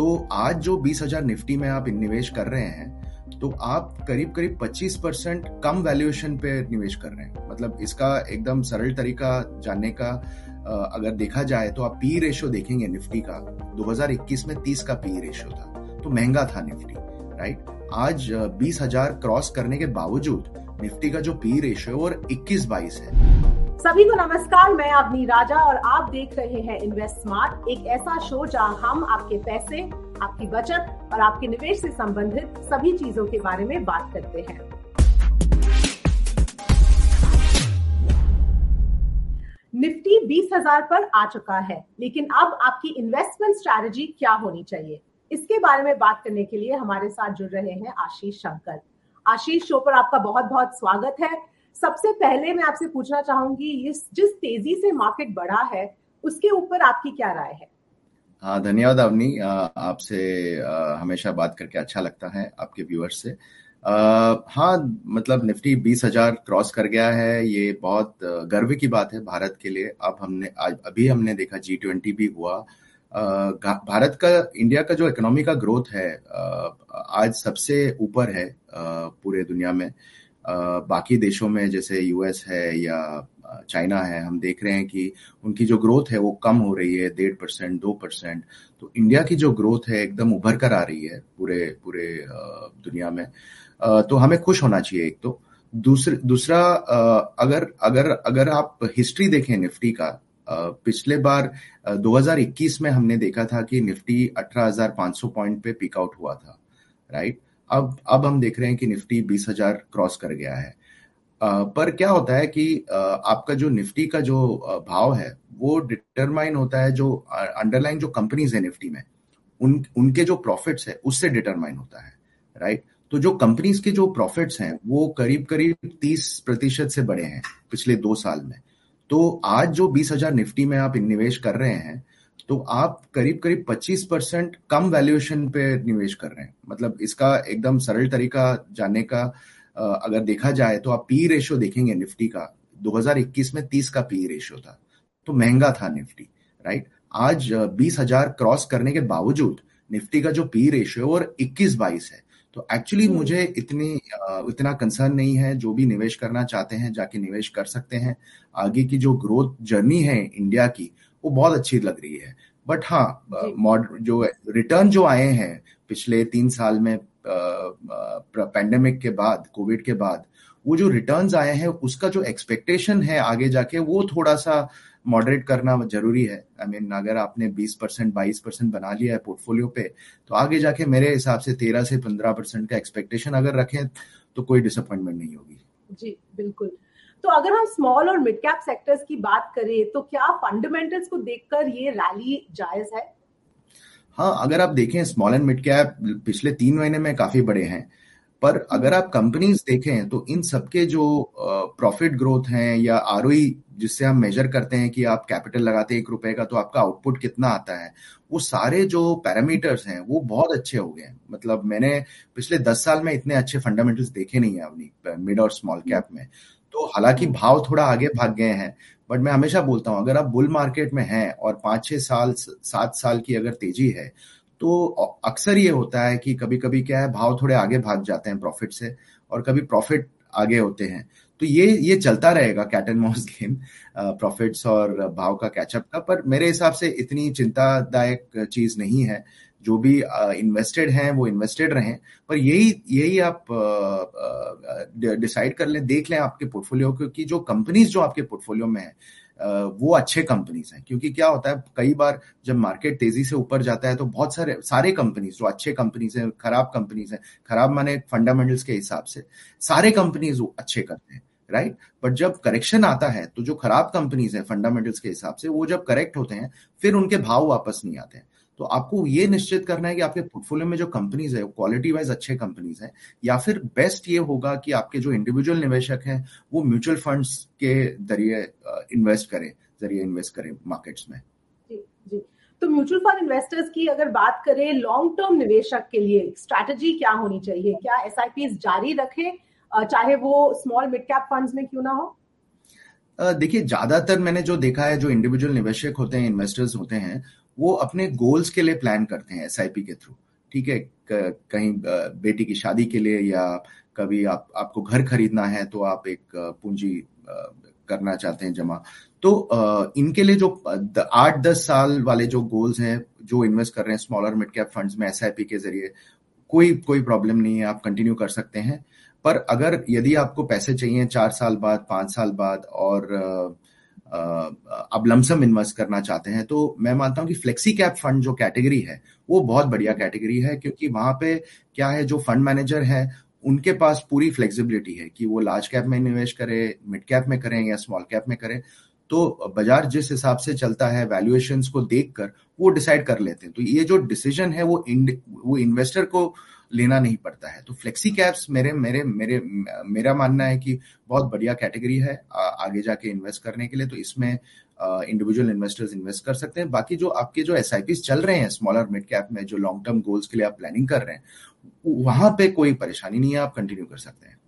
तो आज जो बीस हज़ार निफ्टी में आप निवेश कर रहे हैं तो आप करीब करीब 25 परसेंट कम वैल्यूएशन पे निवेश कर रहे हैं। मतलब इसका एकदम सरल तरीका जानने का अगर देखा जाए तो आप पी रेशो देखेंगे निफ्टी का। 2021 में 30 का पी रेशो था तो महँगा था निफ्टी राइट आज बीस हज़ार क्रॉस करने के बावजूद निफ्टी का जो पी रेशो और इक्कीस बाईस है। सभी को नमस्कार, मैं अवनी राजा और आप देख रहे हैं इन्वेस्ट स्मार्ट एक ऐसा शो जहाँ हम आपके पैसे, आपकी बचत और आपके निवेश से संबंधित सभी चीज़ों के बारे में बात करते हैं। निफ्टी बीस हज़ार पर आ चुका है, लेकिन अब आपकी इन्वेस्टमेंट स्ट्रैटेजी क्या होनी चाहिए? इसके बारे में बात करने के लिए हमारे साथ जुड़ रहे हैं आशीष शंकर। आशीष शो पर आपका बहुत बहुत स्वागत है। सबसे पहले मैं आपसे पूछना चाहूँगी इस जिस तेज़ी से मार्केट बढ़ा है उसके ऊपर आपकी क्या राय है? हाँ धन्यवाद अवनी। आपसे हमेशा बात करके अच्छा लगता है आपके व्यूअर्स से। आ, हाँ मतलब निफ्टी बीस हज़ार क्रॉस कर गया है ये बहुत गर्व की बात है भारत के लिए। अब हमने आज अभी हमने देखा जी ट्वेंटी भी हुआ। आ, भारत का इंडिया का जो इकोनॉमी का ग्रोथ है आज सबसे ऊपर है पूरे दुनिया में। बाकी देशों में जैसे यूएस है या चाइना है हम देख रहे हैं कि उनकी जो ग्रोथ है वो कम हो रही है डेढ़ परसेंट दो परसेंट। तो इंडिया की जो ग्रोथ है एकदम उभर कर आ रही है पूरे पूरे दुनिया में। तो हमें खुश होना चाहिए एक तो। दूसर, दूसरा अगर अगर अगर आप हिस्ट्री देखें निफ्टी का पिछले बार 2021 में हमने देखा था कि निफ्टी 18,500 पॉइंट पे पिक आउट हुआ था राइट अब अब हम देख रहे हैं कि निफ्टी बीस हज़ार क्रॉस कर गया है। पर क्या होता है कि आपका जो निफ्टी का जो भाव है, वो डिटरमाइन होता है जो अंडरलाइन जो कंपनीज़ है निफ्टी में, उन, उनके जो प्रॉफिट्स है, उससे डिटरमाइन होता है, राइट? तो जो कंपनीज़ के जो प्रॉफिट्स हैं, वो करीब करीब तीस प्रतिशत से बढ़े हैं पिछले दो साल में। तो आज जो बीस हज़ार निफ्टी में आप निवेश कर रहे हैं तो आप करीब करीब 25 परसेंट कम वैल्यूएशन पे निवेश कर रहे हैं। मतलब इसका एकदम सरल तरीका जानने का अगर देखा जाए तो आप पी रेशो देखेंगे निफ्टी का। 2021 में 30 का पी रेशो था। तो महँगा था निफ्टी राइट आज बीस हज़ार क्रॉस करने के बावजूद निफ्टी का जो पी रेशियो और 21 बाईस है। तो एक्चुअली हम्म। मुझे इतनी इतना कंसर्न नहीं है। जो भी निवेश करना चाहते हैं जाके निवेश कर सकते हैं। आगे की जो ग्रोथ जर्नी है इंडिया की वो बहुत अच्छी लग रही है। बट हाँ मॉड जो रिटर्न जो आए हैं पिछले तीन साल में पैंडेमिक के बाद कोविड के बाद वो जो रिटर्न्स आए हैं उसका जो एक्सपेक्टेशन है आगे जाके वो थोड़ा सा मॉडरेट करना ज़रूरी है। आई I मीन mean, अगर आपने 20 परसेंट बाईस परसेंट बना लिया है पोर्टफोलियो पे तो आगे जाके मेरे हिसाब से 13 से 15 परसेंट का एक्सपेक्टेशन अगर रखें तो कोई डिसअपॉइंटमेंट नहीं होगी। जी बिल्कुल। तो अगर हम स्मॉल और मिड कैप सेक्टर्स की बात करें तो क्या फंडामेंटल्स को देखकर ये रैली जायज़ है? हाँ अगर आप देखें स्मॉल एंड मिड कैप पिछले तीन महीने में काफ़ी बड़े हैं। पर अगर आप कंपनीज़ देखें तो इन सबके जो प्रॉफिट ग्रोथ हैं या आरओई जिससे हम मेजर करते हैं कि आप कैपिटल लगाते एक रुपए का तो आपका आउटपुट कितना आता है, वो सारे जो पैरामीटर्स हैं, वो बहुत अच्छे हो गए मतलब मैंने पिछले दस साल में इतने अच्छे फंडामेंटल्स देखे नहीं है अपनी मिड और स्मॉल कैप में। तो हालाँकि भाव थोड़ा आगे भाग गए हैं बट मैं हमेशा बोलता हूँ अगर आप बुल मार्केट में हैं और पाँच छह साल सात साल की अगर तेज़ी है तो अक्सर ये होता है कि कभी कभी क्या है भाव थोड़े आगे भाग जाते हैं प्रॉफिट से और कभी प्रॉफिट आगे होते हैं। तो ये ये चलता रहेगा cat and mouse game profits और भाव का कैचअप का पर मेरे हिसाब से इतनी चिंतादायक चीज़ नहीं है। जो भी इन्वेस्टेड हैं, वो इन्वेस्टेड रहें। पर यही यही आप डिसाइड कर लें, देख लें आपके पोर्टफोलियो क्योंकि जो कंपनीज़ जो आपके पोर्टफोलियो में है वो अच्छे कंपनीज़ हैं। क्योंकि क्या होता है, कई बार जब मार्केट तेज़ी से ऊपर जाता है तो बहुत सारे सारे कंपनीज़ जो अच्छे कंपनीज़ हैं, खराब कंपनीज़ हैं, खराब माने फंडामेंटल्स के हिसाब से, सारे कंपनीज़ अच्छे करते हैं राइट बट जब करेक्शन आता है तो जो खराब कंपनीज़ हैं फंडामेंटल्स के हिसाब से, वो जब करेक्ट होते हैं, फिर उनके भाव वापस नहीं आते हैं। तो आपको ये निश्चित करना है कि आपके पोर्टफोलियो में जो कंपनीज़ है क्वालिटी वाइज अच्छे कंपनीज़ हैं या फिर बेस्ट ये होगा कि आपके जो इंडिविजुअल निवेशक हैं वो म्यूचुअल फंड्स के ज़रिए इन्वेस्ट करें ज़रिए इन्वेस्ट करें मार्केट्स में। जी जी। तो म्यूचुअल फंड इन्वेस्टर्स की अगर बात करें लॉन्ग टर्म निवेशक के लिए स्ट्रैटेजी क्या होनी चाहिए? क्या एसआईपी जारी रखें? चाहे वो स्मॉल मिड कैप फंड्स में क्यों ना हो? देखिए ज़्यादातर मैंने जो देखा है जो इंडिविजुअल निवेशक होते हैं इन्वेस्टर्स होते हैं वो अपने गोल्स के लिए प्लान करते हैं एसआईपी के थ्रू। ठीक है? कहीं बेटी की शादी के लिए या कभी आप, आपको घर खरीदना है तो आप एक पूंजी करना चाहते हैं जमा। तो इनके लिए जो आठ दस साल वाले जो गोल्स हैं, जो इन्वेस्ट कर रहे हैं स्मॉलर मिड कैप फंड्स में एसआईपी के ज़रिए, कोई कोई प्रॉब्लम नहीं है, आप कंटिन्यू कर सकते हैं। पर अगर यदि आपको पैसे चाहिए चार साल बाद, पाँच साल बाद और अब लमसम इन्वेस्ट करना चाहते हैं तो मैं मानता हूँ कि फ्लेक्सी कैप फंड जो कैटेगरी है, वो बहुत बढ़िया कैटेगरी है, क्योंकि वहाँ पे क्या है, जो फंड मैनेजर है, उनके पास पूरी फ्लेक्सिबिलिटी है कि वो लार्ज कैप में निवेश करे, मिड कैप में करें या स्मॉल कैप में करें। तो बाज़ार जिस हिसाब से चलता है वैल्यूएशंस को देखकर वो डिसाइड कर लेते हैं। तो ये जो डिसीज़न है, वो वो इन्वेस्टर को लेना नहीं पड़ता है। तो फ्लेक्सी कैप्स मेरे मेरे मेरे, मेरा मानना है कि बहुत बढ़िया कैटेगरी है आगे जाके इन्वेस्ट करने के लिए तो इसमें इंडिविजुअल इन्वेस्टर्स इन्वेस्ट कर सकते हैं। बाकी जो आपके जो एस चल रहे हैं स्मॉलर मिड कैप में जो लॉन्ग टर्म गोल्स के लिए आप प्लानिंग कर रहे हैं वहाँ पे कोई परेशानी नहीं है, आप कंटिन्यू कर सकते हैं।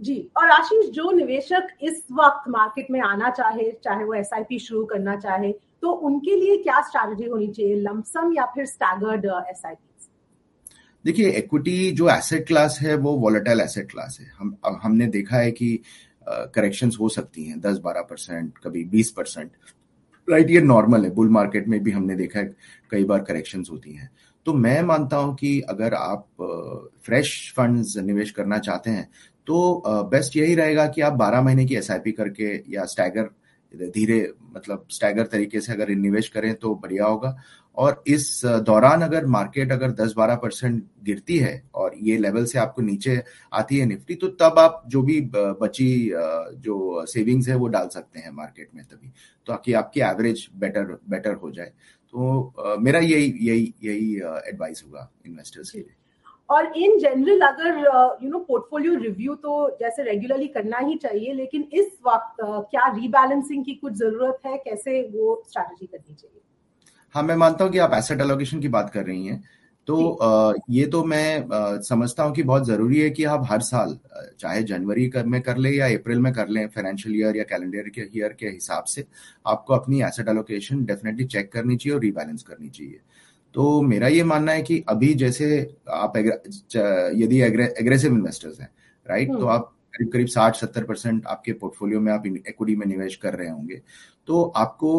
जी, और आशीष, जो निवेशक इस वक्त मार्केट में आना चाहे चाहे वो एसआईपी शुरू करना चाहे तो उनके लिए क्या स्ट्रैटेजी होनी चाहिए? लमसम या फिर स्टैगर्ड एस देखिए इक्विटी जो एसेट क्लास है वो वॉलेटाइल एसेट क्लास है। हम हमने देखा है कि करेक्शंस uh, हो सकती हैं दस बारह परसेंट कभी बीस परसेंट राइट ये नॉर्मल है। बुल मार्केट में भी हमने देखा है कई बार करेक्शंस होती हैं। तो मैं मानता हूँ कि अगर आप फ्रेश uh, फंड्स निवेश करना चाहते हैं तो बेस्ट uh, यही रहेगा कि आप 12 महीने की एसआईपी करके या स्टैगर धीरे मतलब स्टैगर तरीके से अगर निवेश करें तो बढ़िया होगा। और इस दौरान अगर मार्केट अगर 10-12 परसेंट गिरती है और ये लेवल से आपको नीचे आती है निफ्टी तो तब आप जो भी बची जो सेविंग्स है वो डाल सकते हैं मार्केट में तभी, ताकि आपकी एवरेज बेटर बेटर हो जाए। तो मेरा यही यही यही एडवाइस होगा इन्वेस्टर्स के लिए। और इन जनरल अगर यू नो पोर्टफोलियो रिव्यू तो जैसे रेगुलरली करना ही चाहिए लेकिन इस वक्त uh, क्या रीबैलेंसिंग की कुछ ज़रूरत है? कैसे वो स्ट्रैटेजी करनी चाहिए? हाँ मैं मानता हूँ कि आप एसेट एलोकेशन की बात कर रही हैं। तो आ, ये तो मैं आ, समझता हूँ कि बहुत ज़रूरी है कि आप हर साल चाहे जनवरी कर, में कर ले या अप्रैल में कर लें फाइनेंशियल ईयर या कैलेंडर के ईयर के हिसाब से आपको अपनी एसेट एलोकेशन डेफिनेटली चेक करनी चाहिए और रीबैलेंस करनी चाहिए। तो मेरा ये मानना है कि अभी जैसे आप यदि एग्रेसिव इन्वेस्टर्स हैं राइट तो हम्म। आप करीब करीब साठ सत्तर परसेंट आपके पोर्टफोलियो में आप इक्विटी में निवेश कर रहे होंगे। तो आपको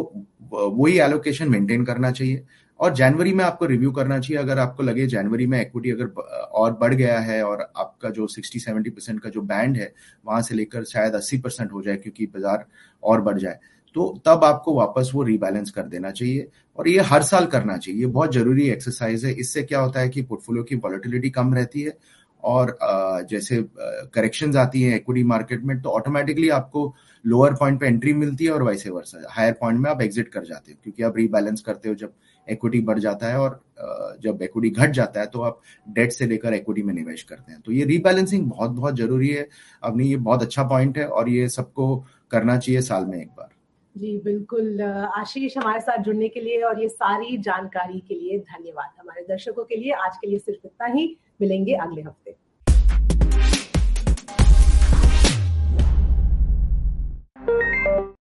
वही एलोकेशन मेंटेन करना चाहिए और जनवरी में आपको रिव्यू करना चाहिए। अगर आपको लगे जनवरी में इक्विटी अगर और बढ़ गया है और आपका जो 60 70 परसेंट का जो बैंड है वहाँ से लेकर शायद 80 परसेंट हो जाए क्योंकि बाज़ार और बढ़ जाए। तो तब आपको वापस वो रीबैलेंस कर देना चाहिए और ये हर साल करना चाहिए। ये बहुत ज़रूरी एक्सरसाइज है। इससे क्या होता है कि पोर्टफोलियो की वॉलिटिलिटी कम रहती है और जैसे करेक्शंस आती हैं इक्विटी मार्केट में तो ऑटोमेटिकली आपको लोअर पॉइंट पे एंट्री मिलती है और वैसे वर्षा हायर पॉइंट में आप एग्जिट कर जाते हो क्योंकि आप रीबैलेंस करते हो जब इक्विटी बढ़ जाता है और जब इक्विटी घट जाता है तो आप डेट से लेकर इक्विटी में निवेश करते हैं। तो ये रीबैलेंसिंग बहुत बहुत ज़रूरी है। अब नहीं, ये बहुत अच्छा पॉइंट है और ये सबको करना चाहिए साल में एक बार। जी, बिल्कुल। आशीष हमारे साथ जुड़ने के लिए और ये सारी जानकारी के लिए धन्यवाद। हमारे दर्शकों के लिए आज के लिए सिर्फ़ इतना ही। मिलेंगे अगले हफ़्ते।